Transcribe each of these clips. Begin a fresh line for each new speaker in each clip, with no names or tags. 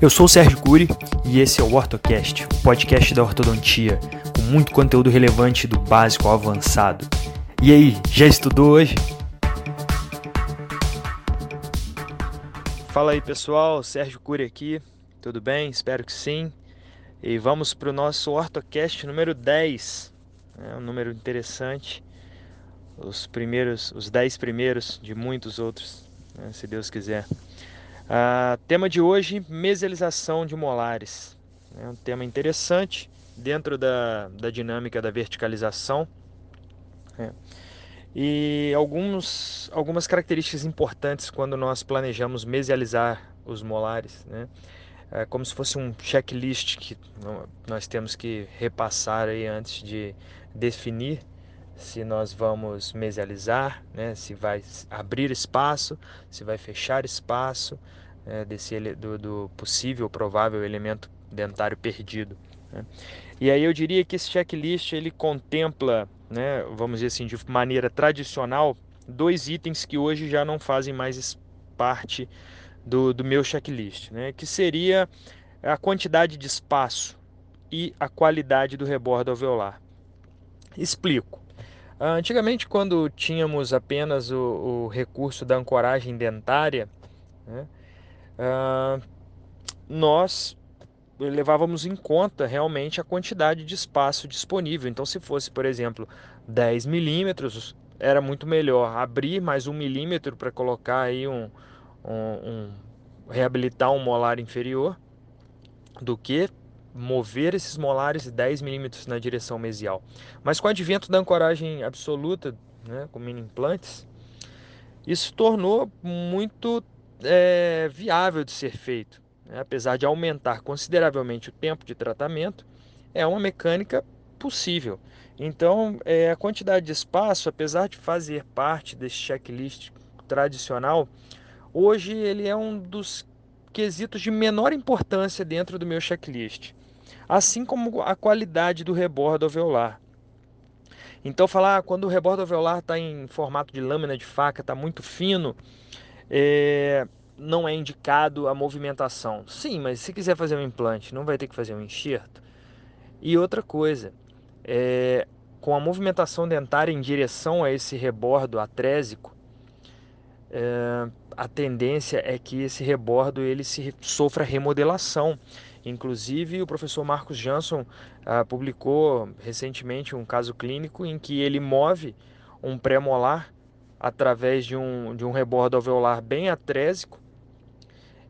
Eu sou o Sérgio Cury e esse é o OrtoCast, o podcast da ortodontia, com muito conteúdo relevante do básico ao avançado. E aí, já estudou hoje? Fala aí pessoal, Sérgio Cury aqui, tudo bem? Espero que sim. E vamos para o nosso OrtoCast número 10, é um número interessante, os primeiros, os 10 primeiros de muitos outros, né, se Deus quiser. Uh, tema de hoje: mesialização de molares. É um tema interessante dentro da, da dinâmica da verticalização. É. E alguns, algumas características importantes quando nós planejamos mesializar os molares. Né? É como se fosse um checklist que nós temos que repassar aí antes de definir se nós vamos mesializar, né, se vai abrir espaço, se vai fechar espaço né, desse, do, do, possível, provável elemento dentário perdido. Né. E aí eu diria que esse checklist ele contempla, né, vamos dizer assim, de maneira tradicional, dois itens que hoje já não fazem mais parte do, do meu checklist, né, que seria a quantidade de espaço e a qualidade do rebordo alveolar. Explico. Ah, antigamente, quando tínhamos apenas o, o recurso da ancoragem dentária, né, uh, nós levávamos em conta realmente a quantidade de espaço disponível. Então, se fosse, por exemplo, 10 milímetros, era muito melhor abrir mais um milímetro para colocar aí um, um, um, reabilitar um molar inferior do que mover esses molares 10 milímetros na direção mesial. Mas com o advento da ancoragem absoluta, né, com mini implantes, isso tornou muito é, viável de ser feito. Né? Apesar de aumentar consideravelmente o tempo de tratamento, é uma mecânica possível. Então, é, a quantidade de espaço, apesar de fazer parte desse checklist tradicional, hoje ele é um dos quesitos de menor importância dentro do meu checklist assim como a qualidade do rebordo alveolar. Então, falar ah, quando o rebordo alveolar está em formato de lâmina de faca, está muito fino, é, não é indicado a movimentação. Sim, mas se quiser fazer um implante, não vai ter que fazer um enxerto. E outra coisa, é, com a movimentação dentária em direção a esse rebordo atrésico, é, a tendência é que esse rebordo ele se sofra remodelação. Inclusive, o professor Marcos Jansson ah, publicou recentemente um caso clínico em que ele move um pré-molar através de um, de um rebordo alveolar bem atrésico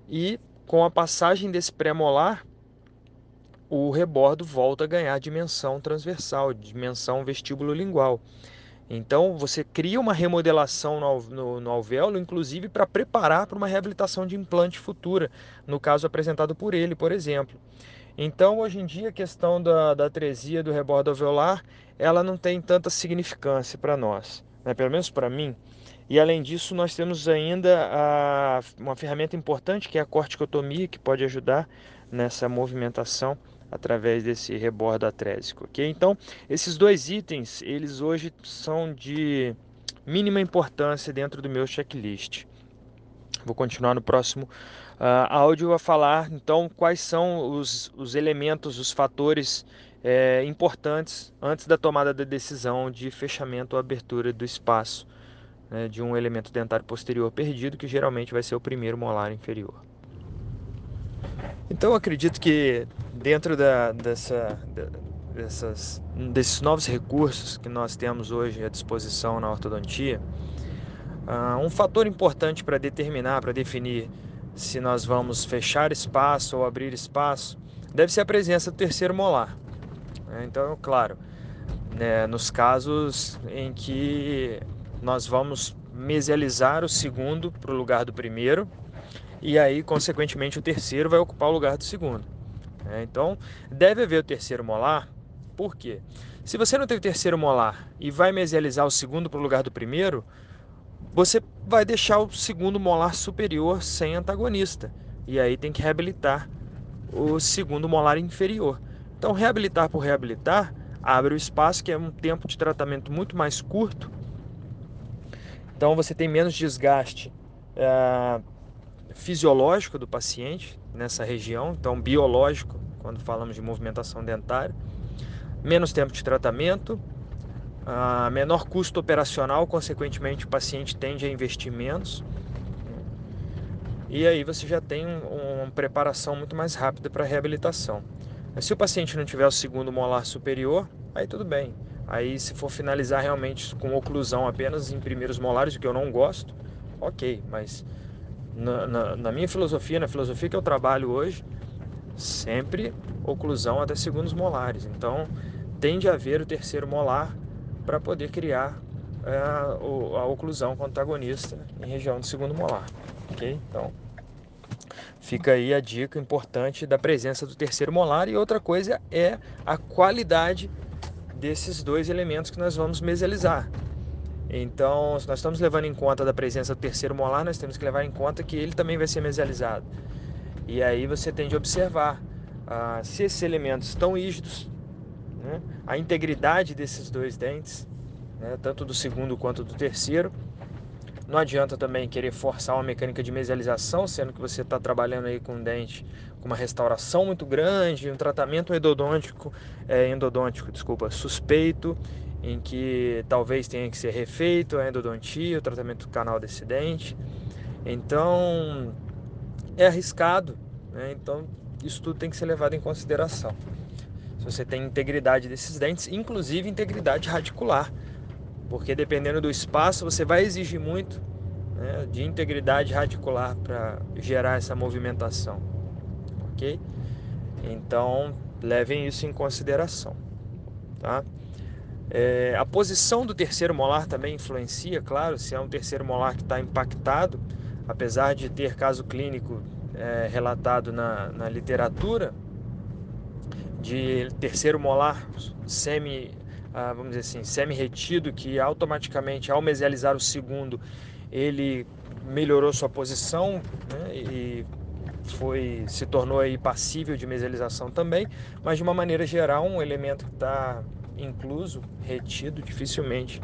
e com a passagem desse pré-molar o rebordo volta a ganhar dimensão transversal, dimensão vestíbulo lingual. Então você cria uma remodelação no, no, no alvéolo, inclusive para preparar para uma reabilitação de implante futura, no caso apresentado por ele, por exemplo. Então hoje em dia a questão da, da atresia do rebordo alveolar, ela não tem tanta significância para nós, né? pelo menos para mim. E além disso, nós temos ainda a, uma ferramenta importante que é a corticotomia, que pode ajudar nessa movimentação através desse rebordo atrésico, ok? Então, esses dois itens, eles hoje são de mínima importância dentro do meu checklist. Vou continuar no próximo uh, áudio a falar, então, quais são os, os elementos, os fatores é, importantes antes da tomada da decisão de fechamento ou abertura do espaço né, de um elemento dentário posterior perdido, que geralmente vai ser o primeiro molar inferior. Então, acredito que dentro da, dessa, dessas, desses novos recursos que nós temos hoje à disposição na ortodontia, uh, um fator importante para determinar, para definir se nós vamos fechar espaço ou abrir espaço, deve ser a presença do terceiro molar. Né? Então, claro, né, nos casos em que nós vamos mesializar o segundo para o lugar do primeiro, e aí, consequentemente, o terceiro vai ocupar o lugar do segundo. Né? Então, deve haver o terceiro molar. Por quê? Se você não tem o terceiro molar e vai mesializar o segundo para o lugar do primeiro, você vai deixar o segundo molar superior sem antagonista. E aí tem que reabilitar o segundo molar inferior. Então, reabilitar por reabilitar abre o espaço, que é um tempo de tratamento muito mais curto. Então, você tem menos desgaste. É fisiológico do paciente nessa região, então biológico, quando falamos de movimentação dentária, menos tempo de tratamento, menor custo operacional, consequentemente o paciente tende a investir menos. E aí você já tem uma preparação muito mais rápida para a reabilitação. Mas se o paciente não tiver o segundo molar superior, aí tudo bem. Aí se for finalizar realmente com oclusão apenas em primeiros molares, o que eu não gosto, ok. Mas na, na, na minha filosofia, na filosofia que eu trabalho hoje, sempre oclusão até segundos molares. Então tende a haver o terceiro molar para poder criar é, a oclusão com antagonista em região do segundo molar. Ok? Então fica aí a dica importante da presença do terceiro molar e outra coisa é a qualidade desses dois elementos que nós vamos mesializar. Então, se nós estamos levando em conta da presença do terceiro molar, nós temos que levar em conta que ele também vai ser mesializado. E aí você tem de observar ah, se esses elementos estão rígidos, né, a integridade desses dois dentes, né, tanto do segundo quanto do terceiro. Não adianta também querer forçar uma mecânica de mesialização, sendo que você está trabalhando aí com um dente com uma restauração muito grande, um tratamento endodôntico, é, endodôntico, desculpa, suspeito, em que talvez tenha que ser refeito a endodontia, o tratamento do canal desse dente. Então é arriscado, né? então isso tudo tem que ser levado em consideração. Se você tem integridade desses dentes, inclusive integridade radicular, porque dependendo do espaço você vai exigir muito né, de integridade radicular para gerar essa movimentação ok? Então levem isso em consideração, tá? É, a posição do terceiro molar também influencia, claro, se é um terceiro molar que está impactado, apesar de ter caso clínico é, relatado na, na literatura de terceiro molar semi, ah, vamos dizer assim, semi-retido, que automaticamente ao mesializar o segundo ele melhorou sua posição né, e foi se tornou aí passível de mesialização também, mas de uma maneira geral um elemento que está incluso, retido, dificilmente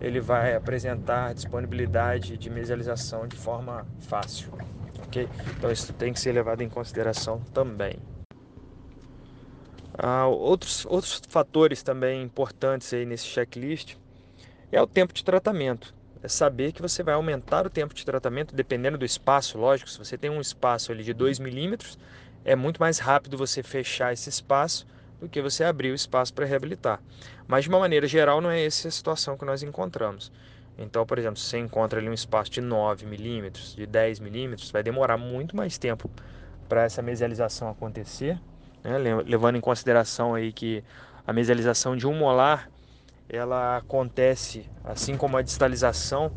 ele vai apresentar disponibilidade de mesialização de forma fácil, ok? Então isso tem que ser levado em consideração também. Ah, outros, outros fatores também importantes aí nesse checklist é o tempo de tratamento é saber que você vai aumentar o tempo de tratamento dependendo do espaço, lógico, se você tem um espaço ali de 2 milímetros, é muito mais rápido você fechar esse espaço do que você abrir o espaço para reabilitar. Mas de uma maneira geral não é essa a situação que nós encontramos. Então, por exemplo, se você encontra ali um espaço de 9 milímetros, de 10 milímetros, vai demorar muito mais tempo para essa mesialização acontecer, né? levando em consideração aí que a mesialização de um molar ela acontece, assim como a distalização,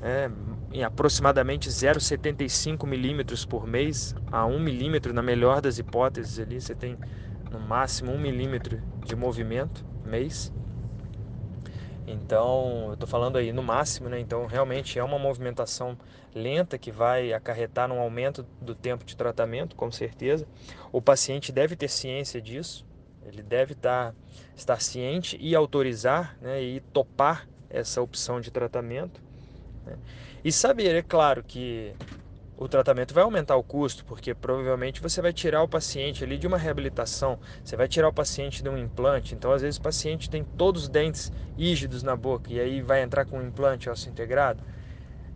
é, em aproximadamente 0,75 milímetros por mês a 1 milímetro, na melhor das hipóteses ali, você tem no máximo 1 milímetro de movimento mês. Então, eu estou falando aí no máximo, né? Então, realmente é uma movimentação lenta que vai acarretar num aumento do tempo de tratamento, com certeza. O paciente deve ter ciência disso, ele deve estar, estar ciente e autorizar né, e topar essa opção de tratamento. Né? E saber, é claro, que o tratamento vai aumentar o custo, porque provavelmente você vai tirar o paciente ali de uma reabilitação, você vai tirar o paciente de um implante. Então, às vezes, o paciente tem todos os dentes rígidos na boca e aí vai entrar com um implante ósseo integrado.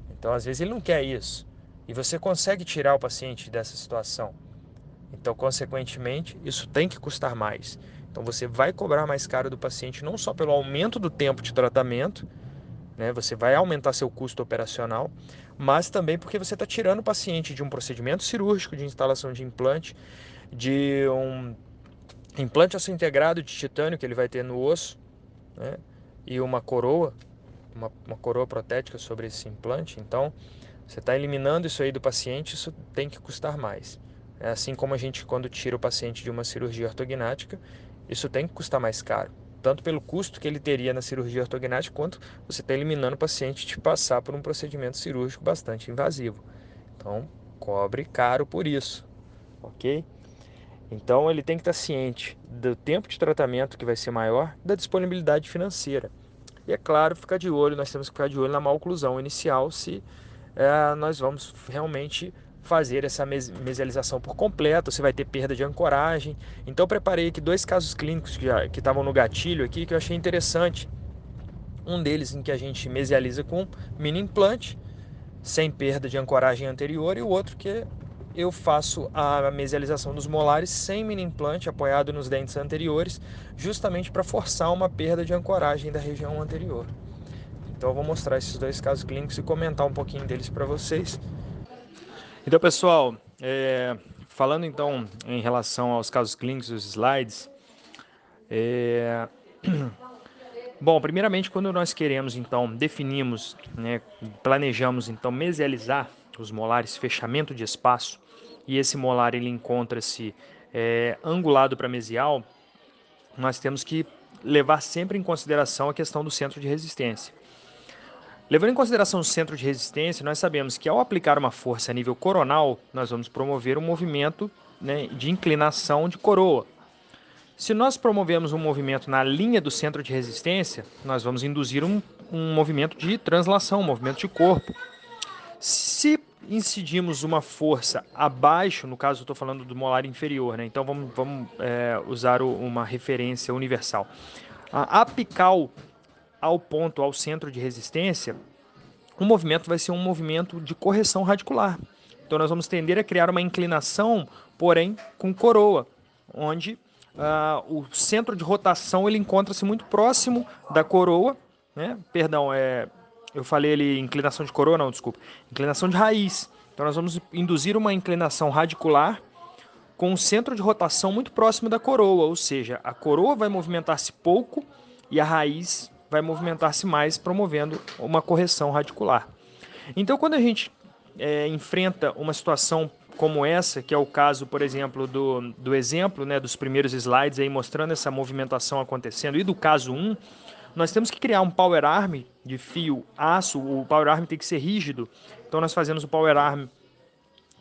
Então, às vezes, ele não quer isso. E você consegue tirar o paciente dessa situação. Então, consequentemente, isso tem que custar mais. Então, você vai cobrar mais caro do paciente não só pelo aumento do tempo de tratamento, né, você vai aumentar seu custo operacional, mas também porque você está tirando o paciente de um procedimento cirúrgico de instalação de implante, de um implante osso integrado de titânio que ele vai ter no osso, né, e uma coroa, uma, uma coroa protética sobre esse implante. Então, você está eliminando isso aí do paciente, isso tem que custar mais. É assim como a gente, quando tira o paciente de uma cirurgia ortognática, isso tem que custar mais caro. Tanto pelo custo que ele teria na cirurgia ortognática, quanto você está eliminando o paciente de passar por um procedimento cirúrgico bastante invasivo. Então, cobre caro por isso, ok? Então, ele tem que estar ciente do tempo de tratamento que vai ser maior, da disponibilidade financeira. E é claro, ficar de olho, nós temos que ficar de olho na maloclusão inicial se é, nós vamos realmente fazer essa mesialização por completo, você vai ter perda de ancoragem. Então eu preparei aqui dois casos clínicos que estavam no gatilho aqui que eu achei interessante. Um deles em que a gente mesializa com mini implante, sem perda de ancoragem anterior, e o outro que eu faço a mesialização dos molares sem mini implante, apoiado nos dentes anteriores, justamente para forçar uma perda de ancoragem da região anterior. Então eu vou mostrar esses dois casos clínicos e comentar um pouquinho deles para vocês. Então, pessoal, é, falando então em relação aos casos clínicos, os slides, é, bom, primeiramente quando nós queremos então definimos, né, planejamos então mesializar os molares, fechamento de espaço, e esse molar ele encontra-se é, angulado para mesial, nós temos que levar sempre em consideração a questão do centro de resistência. Levando em consideração o centro de resistência, nós sabemos que ao aplicar uma força a nível coronal, nós vamos promover um movimento né, de inclinação de coroa. Se nós promovemos um movimento na linha do centro de resistência, nós vamos induzir um, um movimento de translação, um movimento de corpo. Se incidimos uma força abaixo, no caso eu estou falando do molar inferior, né? então vamos, vamos é, usar o, uma referência universal. A apical ao ponto, ao centro de resistência, o movimento vai ser um movimento de correção radicular. Então nós vamos tender a criar uma inclinação, porém com coroa, onde uh, o centro de rotação ele encontra-se muito próximo da coroa, né? Perdão, é, eu falei ali inclinação de coroa, não, desculpa, inclinação de raiz. Então nós vamos induzir uma inclinação radicular com o centro de rotação muito próximo da coroa, ou seja, a coroa vai movimentar-se pouco e a raiz vai movimentar-se mais, promovendo uma correção radicular. Então, quando a gente é, enfrenta uma situação como essa, que é o caso, por exemplo, do, do exemplo né, dos primeiros slides aí mostrando essa movimentação acontecendo, e do caso 1, nós temos que criar um power arm de fio aço, o power arm tem que ser rígido, então nós fazemos o power arm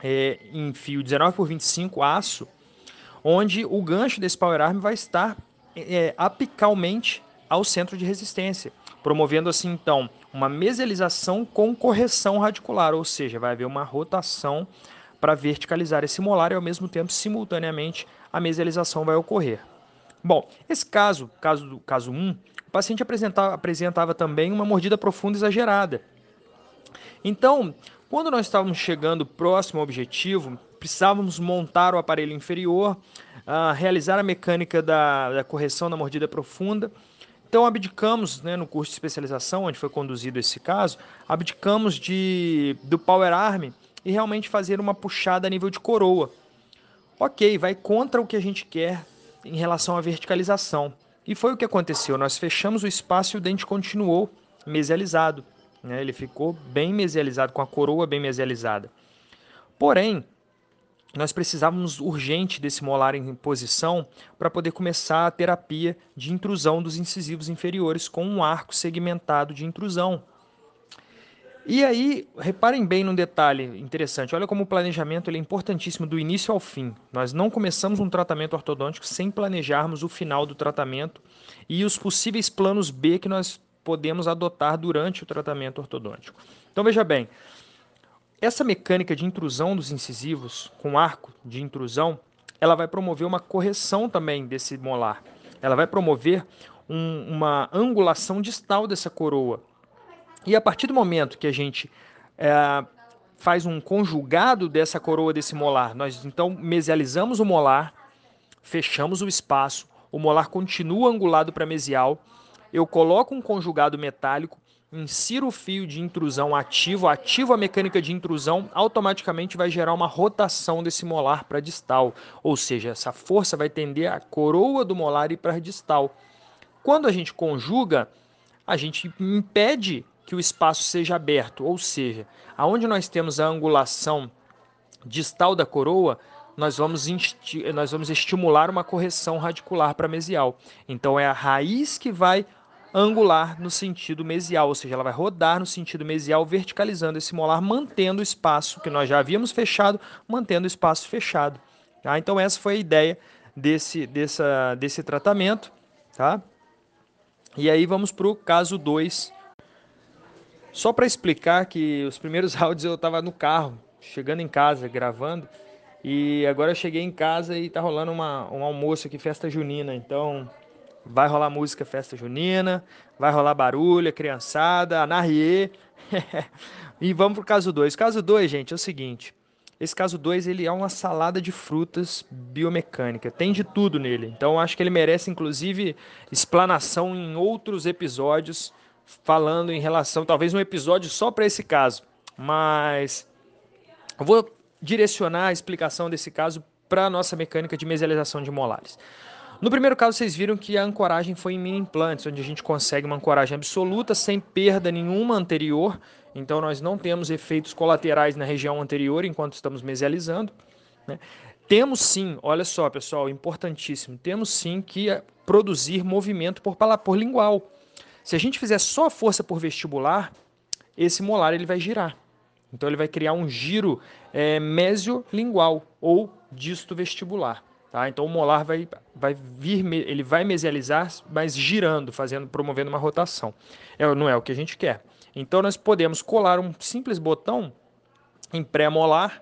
é, em fio 19 por 25 aço, onde o gancho desse power arm vai estar é, apicalmente ao centro de resistência, promovendo assim então uma mesialização com correção radicular, ou seja, vai haver uma rotação para verticalizar esse molar e ao mesmo tempo simultaneamente a mesialização vai ocorrer. Bom, esse caso, caso do caso 1, o paciente apresentava, apresentava também uma mordida profunda exagerada. Então, quando nós estávamos chegando próximo ao objetivo, precisávamos montar o aparelho inferior, uh, realizar a mecânica da, da correção da mordida profunda então abdicamos, né, no curso de especialização, onde foi conduzido esse caso, abdicamos de, do Power Arm e realmente fazer uma puxada a nível de coroa. Ok, vai contra o que a gente quer em relação à verticalização. E foi o que aconteceu. Nós fechamos o espaço e o dente continuou mesializado. Né? Ele ficou bem mesializado, com a coroa bem mesializada. Porém, nós precisávamos urgente desse molar em posição para poder começar a terapia de intrusão dos incisivos inferiores com um arco segmentado de intrusão. E aí, reparem bem num detalhe interessante. Olha como o planejamento é importantíssimo do início ao fim. Nós não começamos um tratamento ortodôntico sem planejarmos o final do tratamento e os possíveis planos B que nós podemos adotar durante o tratamento ortodôntico. Então veja bem, essa mecânica de intrusão dos incisivos, com arco de intrusão, ela vai promover uma correção também desse molar. Ela vai promover um, uma angulação distal dessa coroa. E a partir do momento que a gente é, faz um conjugado dessa coroa desse molar, nós então mesializamos o molar, fechamos o espaço, o molar continua angulado para mesial, eu coloco um conjugado metálico insira o fio de intrusão ativo, ativo a mecânica de intrusão, automaticamente vai gerar uma rotação desse molar para distal, ou seja, essa força vai tender a coroa do molar ir para distal. Quando a gente conjuga, a gente impede que o espaço seja aberto, ou seja, aonde nós temos a angulação distal da coroa, nós vamos, nós vamos estimular uma correção radicular para mesial. Então é a raiz que vai angular no sentido mesial, ou seja, ela vai rodar no sentido mesial, verticalizando esse molar, mantendo o espaço que nós já havíamos fechado, mantendo o espaço fechado. Tá? Então essa foi a ideia desse, dessa, desse tratamento. Tá? E aí vamos para o caso 2. Só para explicar que os primeiros áudios eu estava no carro, chegando em casa, gravando. E agora eu cheguei em casa e tá rolando uma, um almoço aqui, festa junina. Então vai rolar música festa junina, vai rolar barulho, criançada, anarrie. e vamos pro caso 2. Caso 2, gente, é o seguinte. Esse caso 2 ele é uma salada de frutas biomecânica, tem de tudo nele. Então acho que ele merece inclusive explanação em outros episódios falando em relação, talvez um episódio só para esse caso. Mas eu vou direcionar a explicação desse caso para a nossa mecânica de mesialização de molares. No primeiro caso, vocês viram que a ancoragem foi em mini implantes, onde a gente consegue uma ancoragem absoluta sem perda nenhuma anterior. Então, nós não temos efeitos colaterais na região anterior enquanto estamos mesializando. Né? Temos sim, olha só, pessoal, importantíssimo, temos sim que produzir movimento por, por lingual. Se a gente fizer só força por vestibular, esse molar ele vai girar. Então ele vai criar um giro é, mesiolingual ou disto vestibular. Tá? Então o molar vai, vai vir, ele vai mesializar, mas girando, fazendo, promovendo uma rotação. É, não é o que a gente quer. Então nós podemos colar um simples botão em pré-molar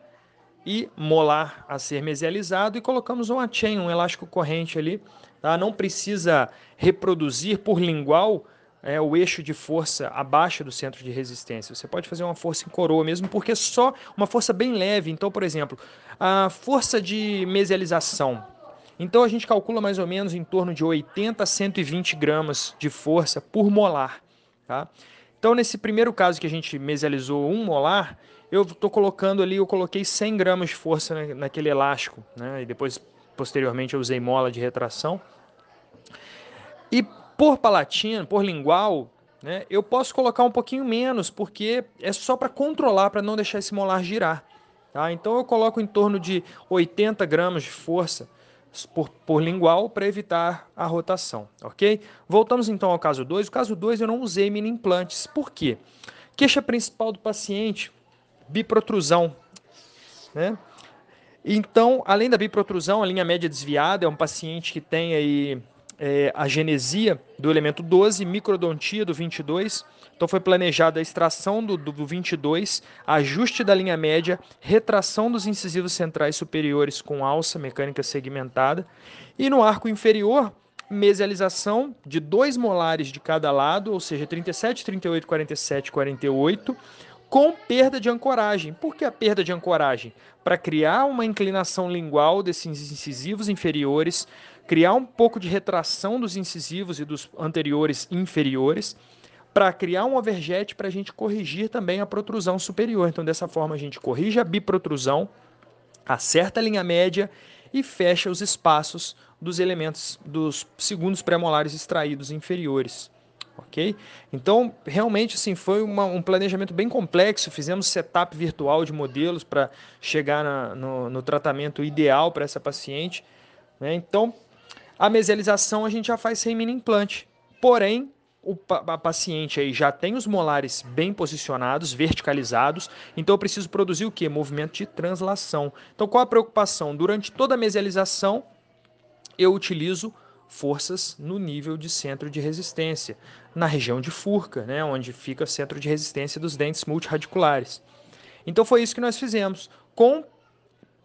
e molar a ser mesializado e colocamos uma chain, um elástico corrente ali. Tá? Não precisa reproduzir por lingual é, o eixo de força abaixo do centro de resistência. Você pode fazer uma força em coroa mesmo, porque só uma força bem leve. Então, por exemplo, a força de mesialização. Então, a gente calcula mais ou menos em torno de 80 a 120 gramas de força por molar. Tá? Então, nesse primeiro caso que a gente mesializou um molar, eu estou colocando ali, eu coloquei 100 gramas de força naquele elástico, né? e depois, posteriormente, eu usei mola de retração. E por palatino, por lingual, né, eu posso colocar um pouquinho menos, porque é só para controlar, para não deixar esse molar girar. Tá? Então eu coloco em torno de 80 gramas de força por, por lingual para evitar a rotação, ok? Voltamos então ao caso 2. O caso 2 eu não usei mini implantes. Por quê? Queixa principal do paciente, biprotrusão. Né? Então, além da biprotrusão, a linha média desviada é um paciente que tem aí é, a genesia do elemento 12, microdontia do 22. Então foi planejada a extração do, do 22, ajuste da linha média, retração dos incisivos centrais superiores com alça mecânica segmentada. E no arco inferior, mesialização de dois molares de cada lado, ou seja, 37, 38, 47, 48, com perda de ancoragem. Por que a perda de ancoragem? Para criar uma inclinação lingual desses incisivos inferiores, criar um pouco de retração dos incisivos e dos anteriores inferiores, para criar um overjet para a gente corrigir também a protrusão superior. Então, dessa forma, a gente corrige a biprotrusão, acerta a linha média e fecha os espaços dos elementos dos segundos pré-molares extraídos inferiores. Ok? Então, realmente, assim, foi uma, um planejamento bem complexo. Fizemos setup virtual de modelos para chegar na, no, no tratamento ideal para essa paciente. Né? Então, a mesialização a gente já faz sem mini implante. Porém, o a paciente aí já tem os molares bem posicionados, verticalizados, então eu preciso produzir o que? Movimento de translação. Então qual a preocupação? Durante toda a mesialização, eu utilizo forças no nível de centro de resistência, na região de furca, né, onde fica o centro de resistência dos dentes multirradiculares. Então foi isso que nós fizemos, com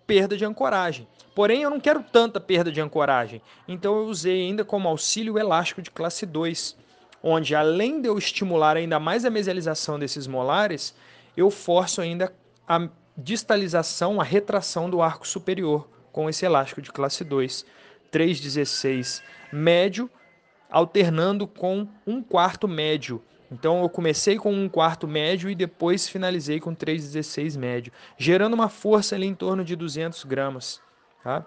perda de ancoragem. Porém, eu não quero tanta perda de ancoragem, então eu usei ainda como auxílio elástico de classe 2, onde além de eu estimular ainda mais a mesialização desses molares, eu forço ainda a distalização, a retração do arco superior com esse elástico de classe 2, 3,16 médio, alternando com um quarto médio. Então eu comecei com um quarto médio e depois finalizei com 3,16 médio, gerando uma força ali em torno de 200 gramas. Tá?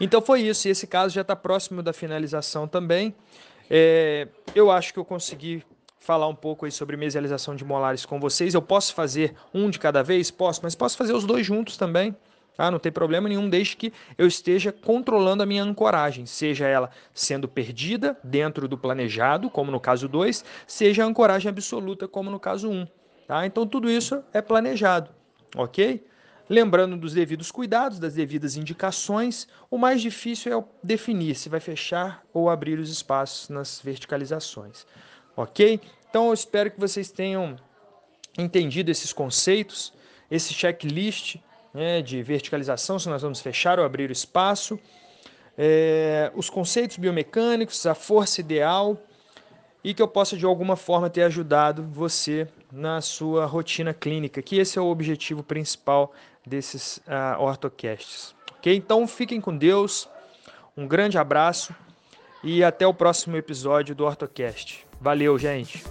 Então foi isso, e esse caso já está próximo da finalização também. É, eu acho que eu consegui falar um pouco aí sobre mesialização de molares com vocês. Eu posso fazer um de cada vez? Posso, mas posso fazer os dois juntos também. Tá? Não tem problema nenhum, desde que eu esteja controlando a minha ancoragem, seja ela sendo perdida dentro do planejado, como no caso 2, seja a ancoragem absoluta, como no caso 1. Um, tá? Então tudo isso é planejado, ok? Lembrando dos devidos cuidados, das devidas indicações, o mais difícil é definir se vai fechar ou abrir os espaços nas verticalizações. Ok? Então eu espero que vocês tenham entendido esses conceitos. esse checklist né, de verticalização, se nós vamos fechar ou abrir o espaço, é, os conceitos biomecânicos, a força ideal e que eu possa de alguma forma ter ajudado você na sua rotina clínica, que esse é o objetivo principal desses uh, ortocasts. Ok? Então fiquem com Deus, um grande abraço e até o próximo episódio do Ortocast. Valeu, gente!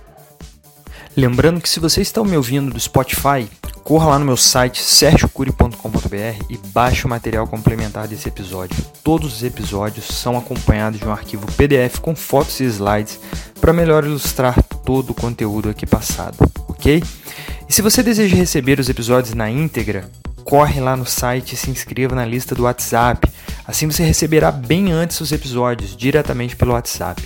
Lembrando que se você está me ouvindo do Spotify, corra lá no meu site sergiocuri.com.br e baixe o material complementar desse episódio. Todos os episódios são acompanhados de um arquivo PDF com fotos e slides para melhor ilustrar todo o conteúdo aqui passado, ok? E se você deseja receber os episódios na íntegra, corre lá no site e se inscreva na lista do WhatsApp. Assim você receberá bem antes os episódios diretamente pelo WhatsApp.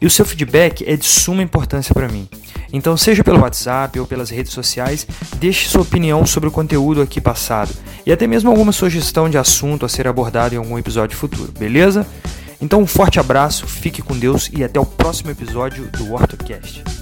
E o seu feedback é de suma importância para mim. Então, seja pelo WhatsApp ou pelas redes sociais, deixe sua opinião sobre o conteúdo aqui passado e até mesmo alguma sugestão de assunto a ser abordado em algum episódio futuro, beleza? Então, um forte abraço, fique com Deus e até o próximo episódio do OrtoCast.